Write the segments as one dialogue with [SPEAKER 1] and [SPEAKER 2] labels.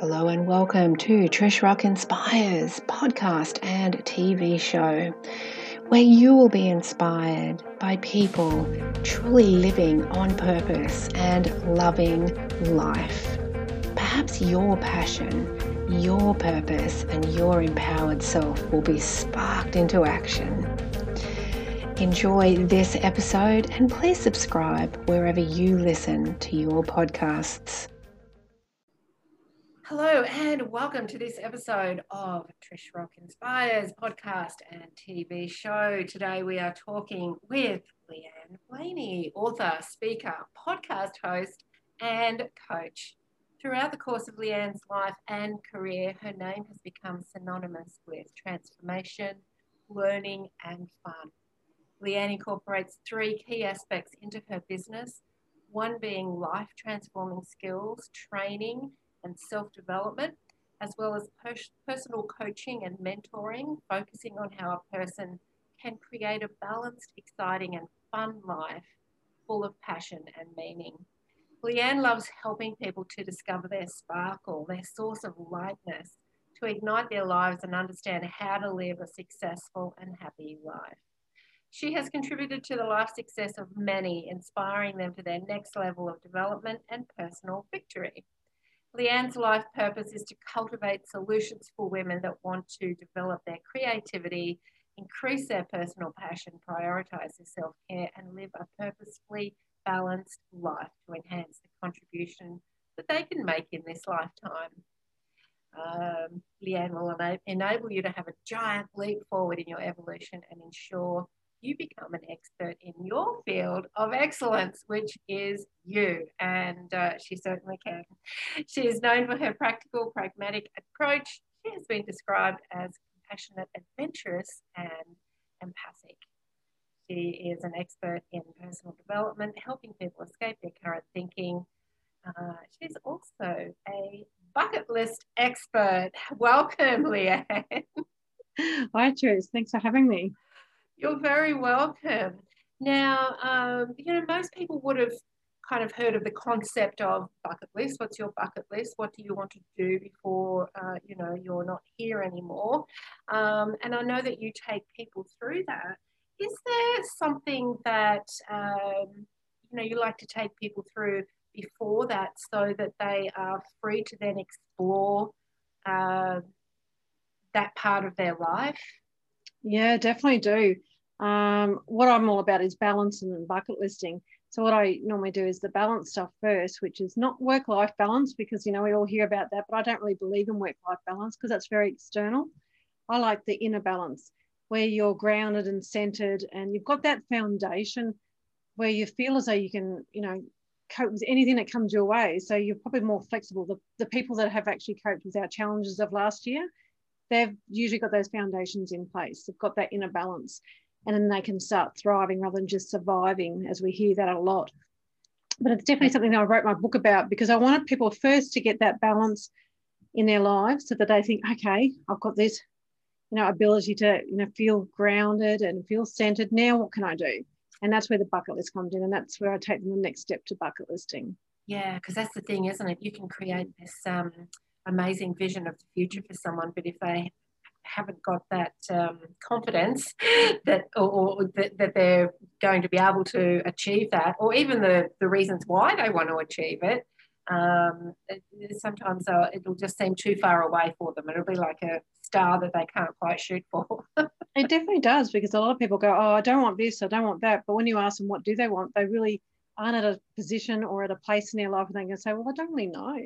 [SPEAKER 1] Hello and welcome to Trish Rock Inspires podcast and TV show, where you will be inspired by people truly living on purpose and loving life. Perhaps your passion, your purpose, and your empowered self will be sparked into action. Enjoy this episode and please subscribe wherever you listen to your podcasts. Hello, and welcome to this episode of Trish Rock Inspires podcast and TV show. Today we are talking with Leanne Blaney, author, speaker, podcast host, and coach. Throughout the course of Leanne's life and career, her name has become synonymous with transformation, learning, and fun. Leanne incorporates three key aspects into her business one being life transforming skills, training, and self development, as well as pers- personal coaching and mentoring, focusing on how a person can create a balanced, exciting, and fun life full of passion and meaning. Leanne loves helping people to discover their sparkle, their source of lightness, to ignite their lives and understand how to live a successful and happy life. She has contributed to the life success of many, inspiring them to their next level of development and personal victory. Leanne's life purpose is to cultivate solutions for women that want to develop their creativity, increase their personal passion, prioritize their self care, and live a purposefully balanced life to enhance the contribution that they can make in this lifetime. Um, Leanne will enable you to have a giant leap forward in your evolution and ensure you become an expert in your field of excellence, which is you. And uh, she certainly can. She is known for her practical, pragmatic approach. She has been described as compassionate, adventurous, and empathic. She is an expert in personal development, helping people escape their current thinking. Uh, she's also a bucket list expert. Welcome, Leanne.
[SPEAKER 2] Hi, Trish. Thanks for having me.
[SPEAKER 1] You're very welcome. Now, um, you know, most people would have kind of heard of the concept of bucket list. What's your bucket list? What do you want to do before, uh, you know, you're not here anymore? Um, and I know that you take people through that. Is there something that, um, you know, you like to take people through before that so that they are free to then explore uh, that part of their life?
[SPEAKER 2] Yeah, definitely do. Um, what I'm all about is balance and bucket listing. So what I normally do is the balance stuff first, which is not work-life balance because you know we all hear about that, but I don't really believe in work-life balance because that's very external. I like the inner balance where you're grounded and centered and you've got that foundation where you feel as though you can, you know, cope with anything that comes your way. So you're probably more flexible. The, the people that have actually coped with our challenges of last year, they've usually got those foundations in place. They've got that inner balance and then they can start thriving rather than just surviving, as we hear that a lot. But it's definitely something that I wrote my book about because I wanted people first to get that balance in their lives so that they think, okay, I've got this, you know, ability to, you know, feel grounded and feel centered. Now what can I do? And that's where the bucket list comes in. And that's where I take them the next step to bucket listing.
[SPEAKER 1] Yeah, because that's the thing, isn't it? You can create this um, amazing vision of the future for someone, but if they haven't got that um, confidence that or, or that, that, they're going to be able to achieve that, or even the, the reasons why they want to achieve it, um, sometimes uh, it'll just seem too far away for them. It'll be like a star that they can't quite shoot for.
[SPEAKER 2] it definitely does because a lot of people go, Oh, I don't want this, I don't want that. But when you ask them what do they want, they really aren't at a position or at a place in their life and they can say, Well, I don't really know.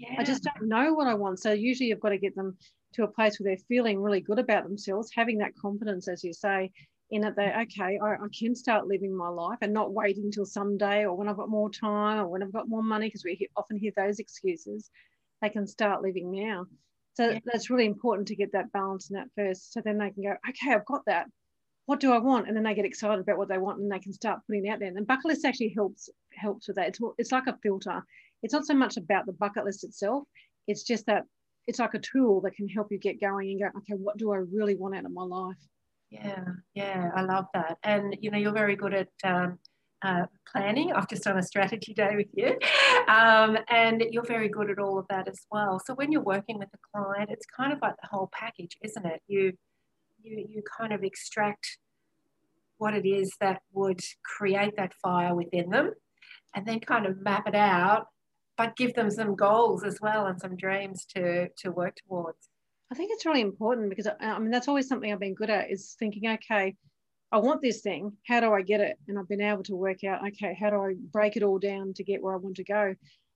[SPEAKER 2] Yeah. I just don't know what I want. So usually you've got to get them to a place where they're feeling really good about themselves, having that confidence, as you say, in that they okay, I, I can start living my life and not waiting until someday or when I've got more time or when I've got more money, because we often hear those excuses. They can start living now. So yeah. that's really important to get that balance in that first. So then they can go, okay, I've got that. What do I want? And then they get excited about what they want and they can start putting it out there. And bucket list actually helps helps with that. It's, it's like a filter. It's not so much about the bucket list itself. It's just that it's like a tool that can help you get going and go, okay, what do I really want out of my life?
[SPEAKER 1] Yeah, yeah, I love that. And you know, you're very good at um, uh, planning. I've just done a strategy day with you. Um, and you're very good at all of that as well. So when you're working with a client, it's kind of like the whole package, isn't it? You, you, you kind of extract what it is that would create that fire within them and then kind of map it out, but give them some goals as well and some dreams to, to work towards.
[SPEAKER 2] I think it's really important because uh, I mean, that's always something I've been good at is thinking, okay, I want this thing. How do I get it? And I've been able to work out, okay, how do I break it all down to get where I want to go?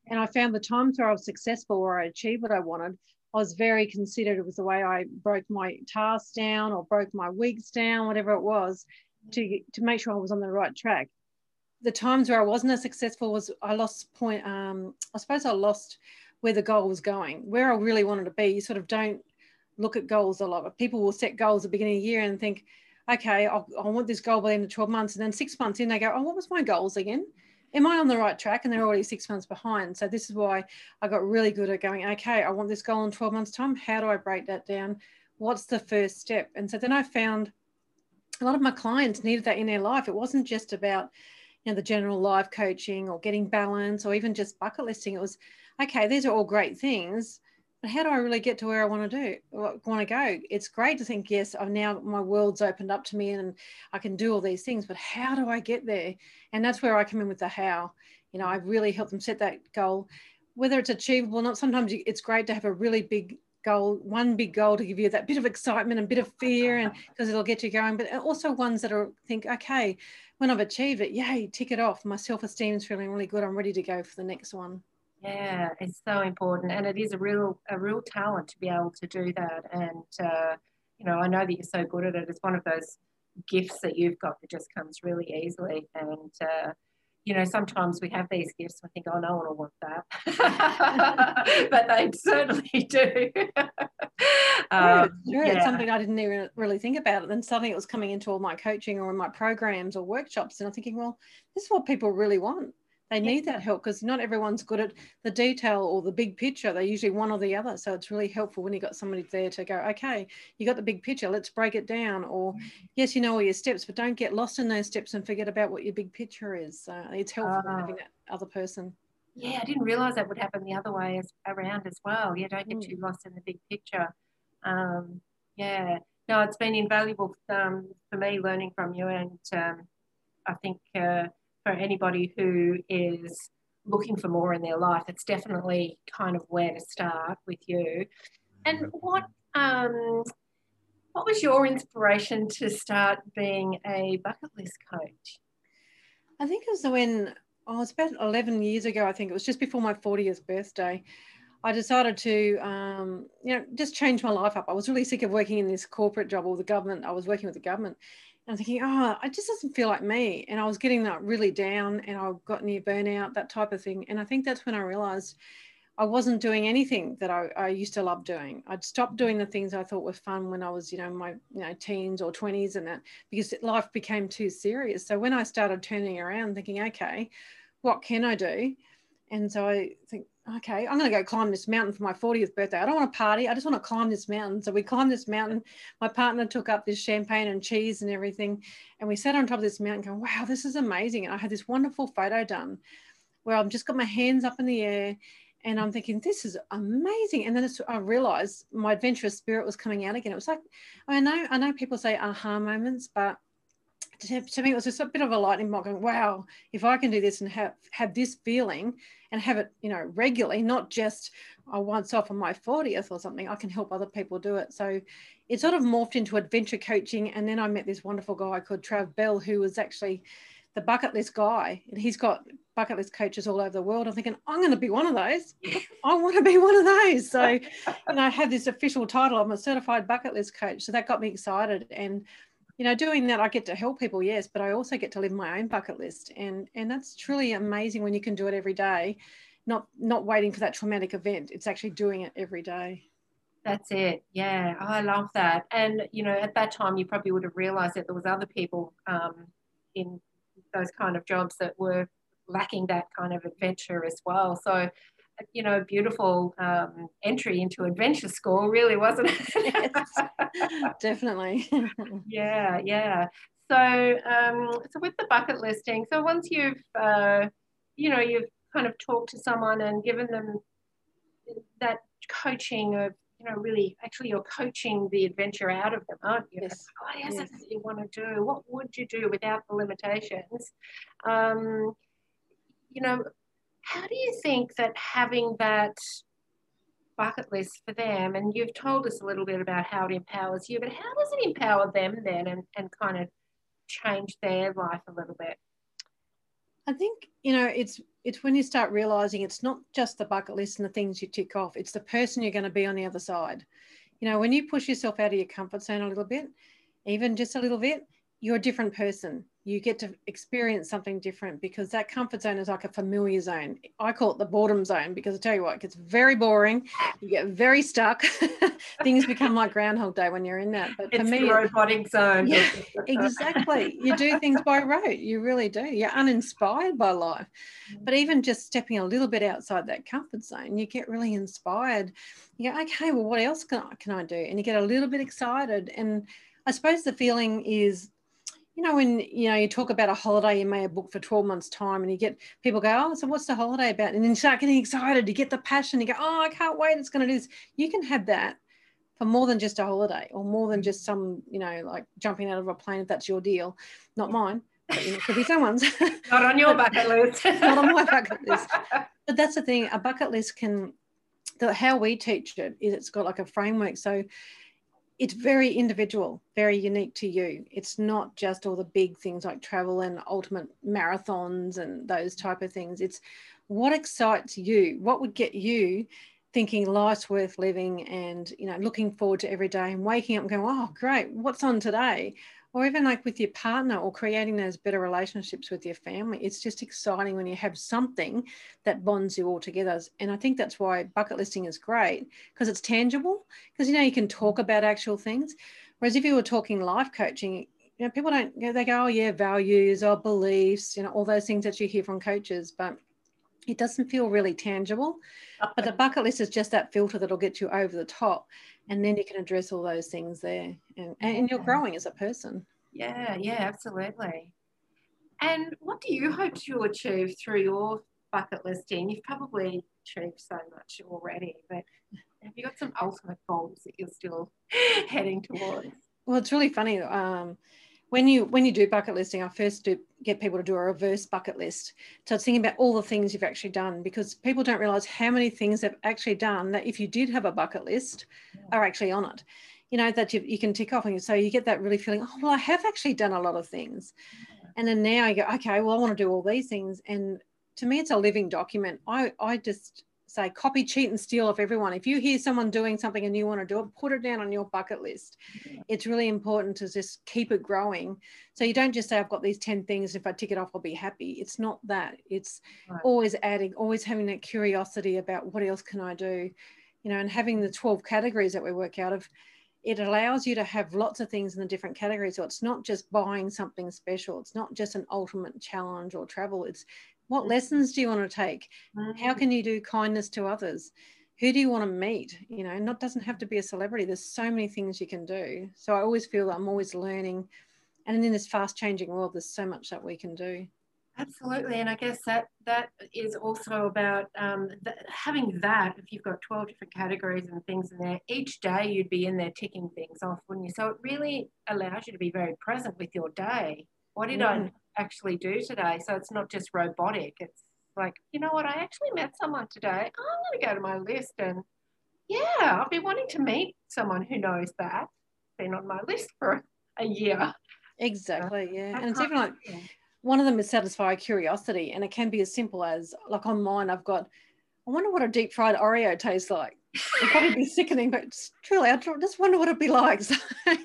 [SPEAKER 2] And I found the times where I was successful or I achieved what I wanted, I was very considered with the way I broke my tasks down or broke my weeks down, whatever it was, to, to make sure I was on the right track. The times where I wasn't as successful was I lost point, um, I suppose I lost where the goal was going, where I really wanted to be. You sort of don't look at goals a lot. People will set goals at the beginning of the year and think, okay, I'll, i want this goal by the end of 12 months. And then six months in, they go, oh, what was my goals again? Am I on the right track? And they're already six months behind. So this is why I got really good at going, okay, I want this goal in 12 months time. How do I break that down? What's the first step? And so then I found a lot of my clients needed that in their life. It wasn't just about, you know, the general life coaching or getting balance or even just bucket listing. It was, okay, these are all great things but how do I really get to where I want to do, want to go? It's great to think, yes, I've now my world's opened up to me and I can do all these things, but how do I get there? And that's where I come in with the how. You know, I really help them set that goal, whether it's achievable or not. Sometimes it's great to have a really big goal, one big goal to give you that bit of excitement and bit of fear, and because it'll get you going. But also ones that are think, okay, when I've achieved it, yay, tick it off. My self esteem is feeling really good. I'm ready to go for the next one.
[SPEAKER 1] Yeah, it's so important, and it is a real a real talent to be able to do that. And uh, you know, I know that you're so good at it. It's one of those gifts that you've got that just comes really easily. And uh, you know, sometimes we have these gifts and we think, oh, no one will want that, but they certainly do.
[SPEAKER 2] um, sure, yeah. It's something I didn't even really think about. And then suddenly it was coming into all my coaching or in my programs or workshops, and I'm thinking, well, this is what people really want they need that help because not everyone's good at the detail or the big picture. They're usually one or the other. So it's really helpful when you've got somebody there to go, okay, you got the big picture, let's break it down. Or mm-hmm. yes, you know all your steps, but don't get lost in those steps and forget about what your big picture is. So it's helpful uh, having that other person.
[SPEAKER 1] Yeah, I didn't realize that would happen the other way as around as well. Yeah, don't get mm. too lost in the big picture. Um, yeah, no, it's been invaluable um, for me learning from you, and um, I think. Uh, for anybody who is looking for more in their life, it's definitely kind of where to start with you. And what um, what was your inspiration to start being a bucket list coach?
[SPEAKER 2] I think it was when oh, I was about 11 years ago. I think it was just before my 40th birthday. I decided to, um, you know, just change my life up. I was really sick of working in this corporate job or the government. I was working with the government, I'm thinking, oh, it just doesn't feel like me. And I was getting that really down and I got near burnout, that type of thing. And I think that's when I realized I wasn't doing anything that I, I used to love doing. I'd stopped doing the things I thought were fun when I was, you know, my you know teens or 20s and that because life became too serious. So when I started turning around thinking, okay, what can I do? And so I think, okay, I'm going to go climb this mountain for my 40th birthday. I don't want to party. I just want to climb this mountain. So we climbed this mountain. My partner took up this champagne and cheese and everything. And we sat on top of this mountain going, wow, this is amazing. And I had this wonderful photo done where I've just got my hands up in the air and I'm thinking, this is amazing. And then I realized my adventurous spirit was coming out again. It was like, I know, I know people say aha moments, but to, to, me, it was just a bit of a lightning bolt going, wow, if I can do this and have, have this feeling and have it, you know, regularly, not just oh, once off on my 40th or something, I can help other people do it. So it sort of morphed into adventure coaching. And then I met this wonderful guy called Trav Bell, who was actually the bucket list guy. And he's got bucket list coaches all over the world. I'm thinking, I'm going to be one of those. I want to be one of those. So, know, I have this official title. I'm a certified bucket list coach. So that got me excited. And you know doing that i get to help people yes but i also get to live my own bucket list and and that's truly amazing when you can do it every day not not waiting for that traumatic event it's actually doing it every day.
[SPEAKER 1] That's it yeah i love that and you know at that time you probably would have realized that there was other people um, in those kind of jobs that were lacking that kind of adventure as well so you know, beautiful um, entry into adventure school, really, wasn't it?
[SPEAKER 2] yes, definitely.
[SPEAKER 1] yeah, yeah. So, um, so with the bucket listing, so once you've, uh, you know, you've kind of talked to someone and given them that coaching of, you know, really, actually, you're coaching the adventure out of them, aren't you?
[SPEAKER 2] Yes.
[SPEAKER 1] What is
[SPEAKER 2] Yes.
[SPEAKER 1] it that you want to do? What would you do without the limitations? Um, you know, how do you think that having that bucket list for them, and you've told us a little bit about how it empowers you, but how does it empower them then and, and kind of change their life a little bit?
[SPEAKER 2] I think you know it's it's when you start realizing it's not just the bucket list and the things you tick off. It's the person you're going to be on the other side. You know, when you push yourself out of your comfort zone a little bit, even just a little bit, you're a different person. You get to experience something different because that comfort zone is like a familiar zone. I call it the boredom zone because I tell you what, it gets very boring. You get very stuck. Things become like Groundhog Day when you're in that. But for me,
[SPEAKER 1] It's
[SPEAKER 2] me,
[SPEAKER 1] the robotic zone.
[SPEAKER 2] Yeah, exactly. You do things by rote. You really do. You're uninspired by life. Mm. But even just stepping a little bit outside that comfort zone, you get really inspired. You go, okay, well, what else can I, can I do? And you get a little bit excited. And I suppose the feeling is, you know, when you know you talk about a holiday you may have booked for 12 months' time, and you get people go, Oh, so what's the holiday about? And then you start getting excited, you get the passion, you go, Oh, I can't wait, it's gonna do this. You can have that for more than just a holiday or more than just some, you know, like jumping out of a plane if that's your deal. Not mine, but you know, it could be someone's.
[SPEAKER 1] Not on your bucket list.
[SPEAKER 2] Not on my bucket list. But that's the thing, a bucket list can the how we teach it is it's got like a framework. So it's very individual, very unique to you. It's not just all the big things like travel and ultimate marathons and those type of things. It's what excites you, what would get you thinking life's worth living and you know looking forward to every day and waking up and going, oh great, what's on today? Or even like with your partner or creating those better relationships with your family. It's just exciting when you have something that bonds you all together. And I think that's why bucket listing is great because it's tangible. Because you know you can talk about actual things. Whereas if you were talking life coaching, you know, people don't you know, they go, oh yeah, values or beliefs, you know, all those things that you hear from coaches, but it doesn't feel really tangible. But the bucket list is just that filter that'll get you over the top. And then you can address all those things there. And, and you're growing as a person.
[SPEAKER 1] Yeah, yeah, absolutely. And what do you hope to achieve through your bucket listing? You've probably achieved so much already, but have you got some ultimate goals that you're still heading towards?
[SPEAKER 2] Well, it's really funny. Um, when you when you do bucket listing, I first do get people to do a reverse bucket list. So it's thinking about all the things you've actually done because people don't realize how many things they've actually done that if you did have a bucket list are actually on it. You know, that you, you can tick off and so you get that really feeling, oh well, I have actually done a lot of things. And then now you go, okay, well, I want to do all these things. And to me, it's a living document. I, I just say copy, cheat, and steal off everyone. If you hear someone doing something and you want to do it, put it down on your bucket list. It's really important to just keep it growing. So you don't just say, I've got these 10 things. If I tick it off, I'll be happy. It's not that. It's
[SPEAKER 1] Right.
[SPEAKER 2] always adding, always having that curiosity about what else can I do, you know, and having the 12 categories that we work out of. It allows you to have lots of things in the different categories. So it's not just buying something special. It's not just an ultimate challenge or travel. It's what
[SPEAKER 1] Mhm.
[SPEAKER 2] lessons do you want to take? how can you do kindness to others who do you want to meet you know not doesn't have to be a celebrity there's so many things you can do so i always feel that i'm always learning and in this fast changing world there's so much that we can do
[SPEAKER 1] Absolutely, and I guess that that is also about um, th- having that. If you've got twelve different categories and things in there, each day you'd be in there ticking things off, wouldn't you? So it really allows you to be very present with your day. What did I actually do today? So it's not just robotic. It's like you know what? I actually met someone today. Oh, I'm going to go to my list and yeah, I've been wanting to meet someone who knows that. Been on my list for a year.
[SPEAKER 2] exactly yeah and it's even like
[SPEAKER 1] thing.
[SPEAKER 2] one of them is satisfy curiosity and it can be as simple as like on mine i've got i wonder what a deep fried oreo tastes like it'd probably be sickening but it's truly i just wonder what it'd be like. So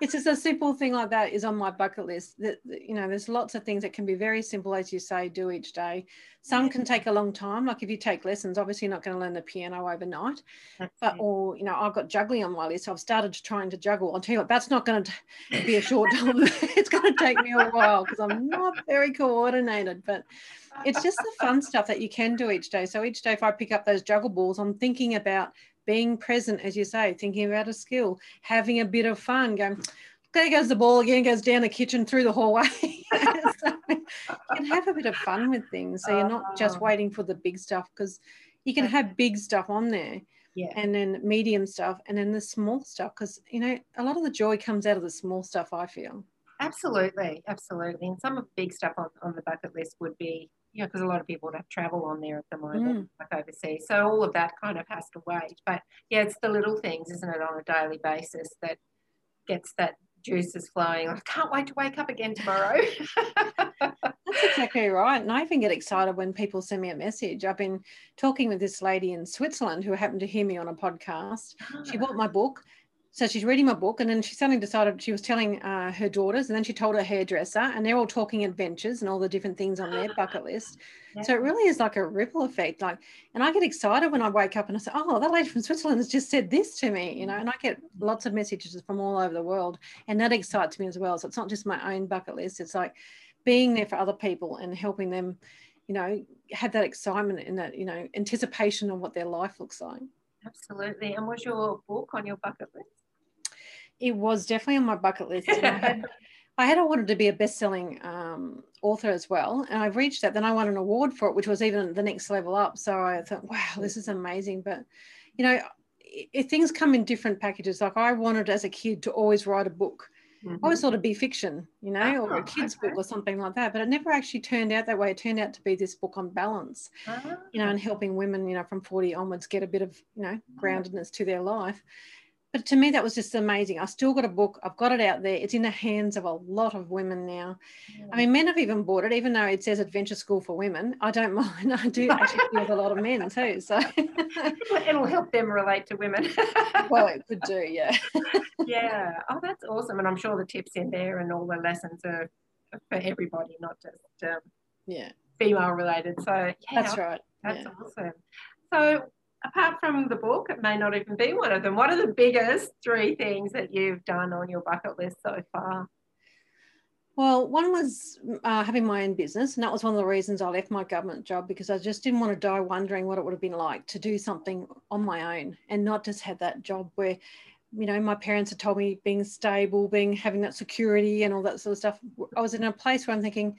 [SPEAKER 2] it's just a simple thing like that is on my bucket list. That that, you know there's lots of things that can be very simple as you say do each day. Some can take a long time. Like if you take lessons obviously you're not going to learn the piano overnight.
[SPEAKER 1] That's
[SPEAKER 2] but
[SPEAKER 1] it.
[SPEAKER 2] or you know i've got juggling on my list so i've started trying to juggle. I'll tell you what that's not going to be a short time. It's going to take me a while because i'm not very coordinated but it's just the fun stuff that you can do each day. So each day, if I pick up those juggle balls, I'm thinking about being present, as you say, thinking about a skill, having a bit of fun, going, there goes the ball again, goes down the kitchen through the hallway. so you can have a bit of fun with things. So you're not just
[SPEAKER 1] Oh.
[SPEAKER 2] waiting for the big stuff because you can have big stuff on there
[SPEAKER 1] Yeah.
[SPEAKER 2] and then medium stuff and then the small stuff because you know a lot of the joy comes out of the small stuff i feel
[SPEAKER 1] Absolutely, absolutely. And some of the big stuff on, on the bucket list would be, you know, because a lot of people have travel on there at the moment, mm. like overseas. So all of that kind of has to wait. But yeah, it's the little things, isn't it, on a daily basis that gets that juices flowing. I can't wait to wake up again tomorrow.
[SPEAKER 2] that's exactly right and i even get excited when people send me a message i've been talking with this lady in switzerland who happened to hear me on a podcast she bought my book so she's reading my book and then she suddenly decided she was telling uh, her daughters and then she told her hairdresser and they're all talking adventures and all the different things on their bucket list so it really is like a ripple effect like and i get excited when i wake up and i say oh that lady from switzerland has just said this to me you know and i get lots of messages from all over the world and that excites me as well so it's not just my own bucket list it's like being there for other people and helping them you know have that excitement and that you know anticipation of what their life looks like
[SPEAKER 1] Absolutely. And was your book on your bucket list?
[SPEAKER 2] It was definitely on my bucket list. I had, I had wanted to be a best-selling um, author as well, and I've reached that. Then I won an award for it, which was even the next level up. So I thought, wow, this is amazing. But you know, things come in different packages, like I wanted as a kid to always write a book. I always thought it'd be fiction, you know, or
[SPEAKER 1] Oh,
[SPEAKER 2] a kid's
[SPEAKER 1] okay.
[SPEAKER 2] book or something like that. But it never actually turned out that way. It turned out to be this book on balance
[SPEAKER 1] Ah,
[SPEAKER 2] you know, and helping women, you know, from 40 onwards get a bit of, you know, groundedness to their life. But to me, that was just amazing. I still got a book. I've got it out there. It's in the hands of a lot of women now. I mean, men have even bought it, even though it says Adventure School for Women. I don't mind. I do actually with a lot of men too. So,
[SPEAKER 1] It'll help them relate to women.
[SPEAKER 2] well, it could do, yeah.
[SPEAKER 1] yeah. Oh, that's awesome. And I'm sure the tips in there and all the lessons are for everybody, not just um,
[SPEAKER 2] Yeah,
[SPEAKER 1] female related. So, yeah,
[SPEAKER 2] that's right.
[SPEAKER 1] That's
[SPEAKER 2] yeah.
[SPEAKER 1] awesome. So, apart from the book, it may not even be one of them. What are the biggest three things that you've done on your bucket list so far?
[SPEAKER 2] Well, one was uh, having my own business, and that was one of the reasons I left my government job because I just didn't want to die wondering what it would have been like to do something on my own and not just have that job where, you know, my parents had told me being stable, being having that security and all that sort of stuff. I was in a place where I'm thinking,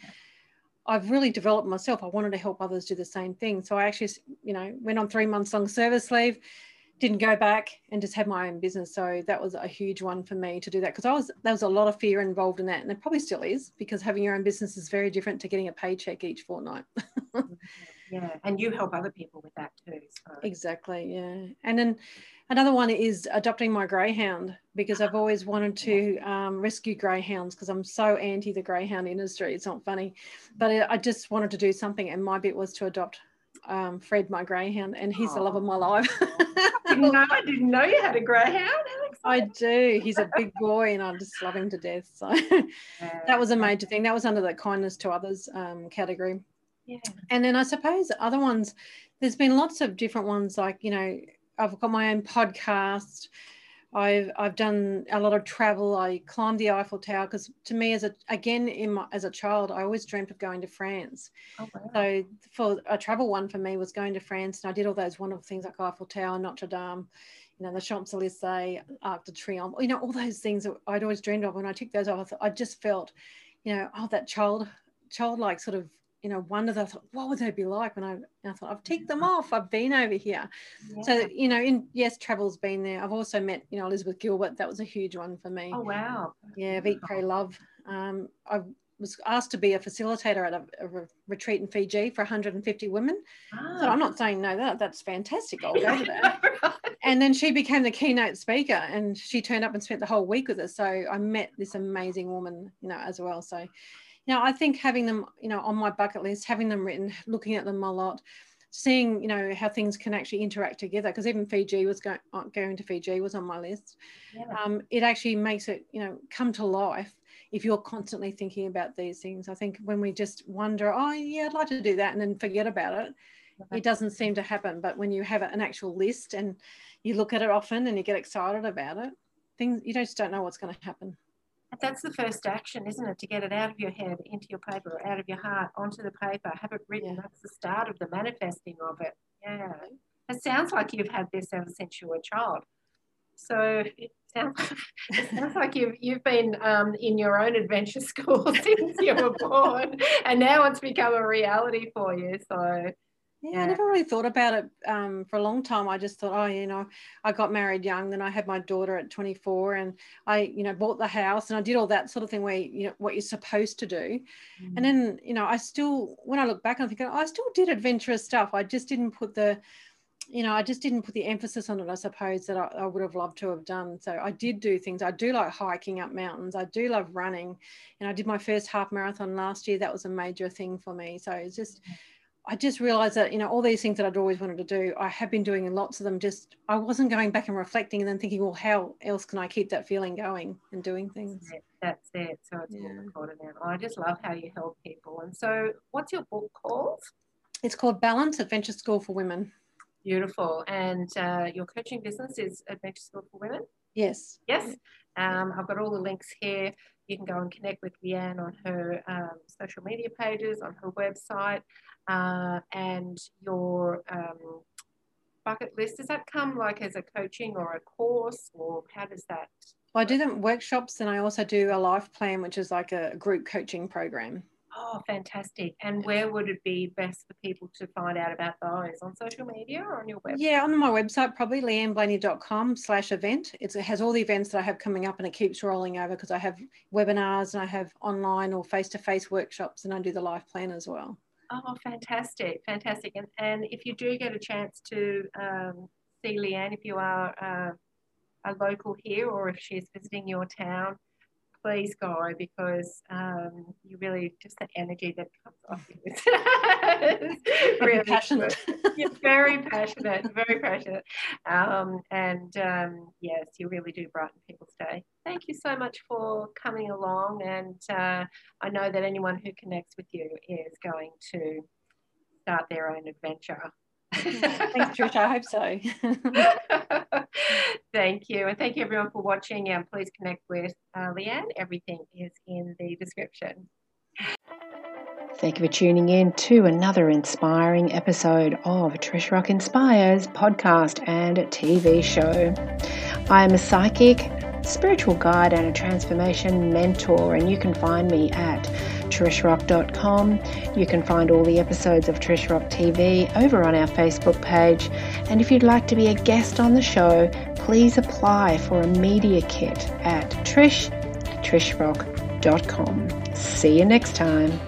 [SPEAKER 2] I've really developed myself. I wanted to help others do the same thing. So I actually, you know, went on three months long service leave, didn't go back and just had my own business. So that was a huge one for me to do that because I was there was a lot of fear involved in that, and it probably still is because having your own business is very different to getting a paycheck each fortnight. Mm-hmm.
[SPEAKER 1] Yeah, and you help other people with that too. So.
[SPEAKER 2] exactly, yeah. And then another one is adopting my greyhound because I've always wanted to um, rescue greyhounds because I'm so anti the greyhound industry. It's not funny, but I I just wanted to do something, and my bit was to adopt um, Fred, my greyhound, and he's the love of my life.
[SPEAKER 1] I didn't know, I didn't know you had a greyhound, Alex.
[SPEAKER 2] I do. He's a big boy, and I just love him to death. So
[SPEAKER 1] Yeah.
[SPEAKER 2] that was a major thing. That was under the kindness to others um, category.
[SPEAKER 1] Yeah.
[SPEAKER 2] And then I suppose other ones, there's been lots of different ones. Like you know, I've got my own podcast. I've I've done a lot of travel. I climbed the Eiffel Tower because to me, as a again in my, as a child, I always dreamt of going to France.
[SPEAKER 1] Oh, wow.
[SPEAKER 2] So for a travel one for me was going to France, and I did all those wonderful things like Eiffel Tower, Notre Dame, you know, the Champs Elysees, Arc de Triomphe, you know, all those things that I'd always dreamed of. When I took those off, I, I just felt, you know, oh, that child, childlike sort of, you know, wonder. That I thought, what would they be like when I? I thought, I've ticked them off. I've been over here. So you know, in yes, travel's been there. I've also met, you know, Elizabeth Gilbert. That was a huge one for me.
[SPEAKER 1] oh wow.
[SPEAKER 2] Yeah, Eat, Pray, Love. Um, I was asked to be a facilitator at a, a retreat in Fiji for 150 women.
[SPEAKER 1] Ah.
[SPEAKER 2] So I'm not saying no, that that's fantastic. I'll go to that. And then she became the keynote speaker, and she turned up and spent the whole week with us. So I met this amazing woman, you know, as well. So, know, I think having them, you know, on my bucket list, having them written, looking at them a lot, seeing, you know, how things can actually interact together. Because even Fiji was going going to Fiji was on my list
[SPEAKER 1] Yeah.
[SPEAKER 2] um, it actually makes it you know come to life if you're constantly thinking about these things i think when we just wonder oh yeah i'd like to do that and then forget about it it doesn't seem to happen but when you have an actual list and you look at it often and you get excited about it things you just don't know what's going to happen
[SPEAKER 1] That's the first action, isn't it? To get it out of your head, into your paper, out of your heart, onto the paper, have it written.
[SPEAKER 2] Yeah.
[SPEAKER 1] That's the start of the manifesting of it. Yeah. It sounds like you've had this ever since you were a child. So it sounds, it sounds like you've you've been um, in your own adventure school since you were born, and now it's become a reality for you. So
[SPEAKER 2] yeah, I never really thought about it um, for a long time. I just thought, oh, you know, I got married young, then I had my daughter at 24, and I, you know, bought the house, and I did all that sort of thing where you know what you're supposed to do. Mm. And then, you know, I still, when I look back, I'm thinking, oh, I still did adventurous stuff. I just didn't put the, you know, I just didn't put the emphasis on it. I suppose that I, I would have loved to have done. So I did do things. I do like hiking up mountains. I do love running, and I did my first half marathon last year. That was a major thing for me. So it's just. Mm I just realized that, you know, all these things that I'd always wanted to do, I have been doing lots of them. Just, I wasn't going back and reflecting and then thinking, well, how else can I keep that feeling going and doing things?
[SPEAKER 1] That's it. That's it. So it's yeah. all recorded now. I just love how you help people. And so, what's your book called?
[SPEAKER 2] It's called Balance Adventure School for Women.
[SPEAKER 1] Beautiful. And uh, your coaching business is Adventure School for Women?
[SPEAKER 2] Yes.
[SPEAKER 1] Yes. Um, I've got all the links here. You can go and connect with Leanne on her um, social media pages, on her website uh, and your um, bucket list, does that come like as a coaching or a course or how does that?
[SPEAKER 2] Well, I do them workshops and I also do a life plan, which is like a group coaching program.
[SPEAKER 1] Oh, fantastic. And where would it be best for people to find out about those? On social media or on your website?
[SPEAKER 2] Yeah, on my website, probably leanneblaney.com slash event. It's, it has all the events that I have coming up and it keeps rolling over because I have webinars and I have online or face-to-face workshops and I do the life plan as well.
[SPEAKER 1] Oh, fantastic, fantastic. And, and if you do get a chance to um, see Leanne, if you are uh, a local here or if she's visiting your town, please go because um, you really just the energy that comes off you is
[SPEAKER 2] really passionate.
[SPEAKER 1] You're very passionate, very passionate, um, and um, yes, you really do brighten people's day. Thank you so much for coming along, and uh, I know that anyone who connects with you is going to start their own adventure.
[SPEAKER 2] Thanks, Trisha. I hope so.
[SPEAKER 1] thank you. And thank you, everyone, for watching. And please connect with uh, Leanne. Everything is in the description. Thank you for tuning in to another inspiring episode of Trish Rock Inspires podcast and TV show. I am a psychic, spiritual guide, and a transformation mentor, and you can find me at trishrock.com. You can find all the episodes of Trish Rock TV over on our Facebook page. And if you'd like to be a guest on the show, please apply for a media kit at trish trishrock.com. See you next time.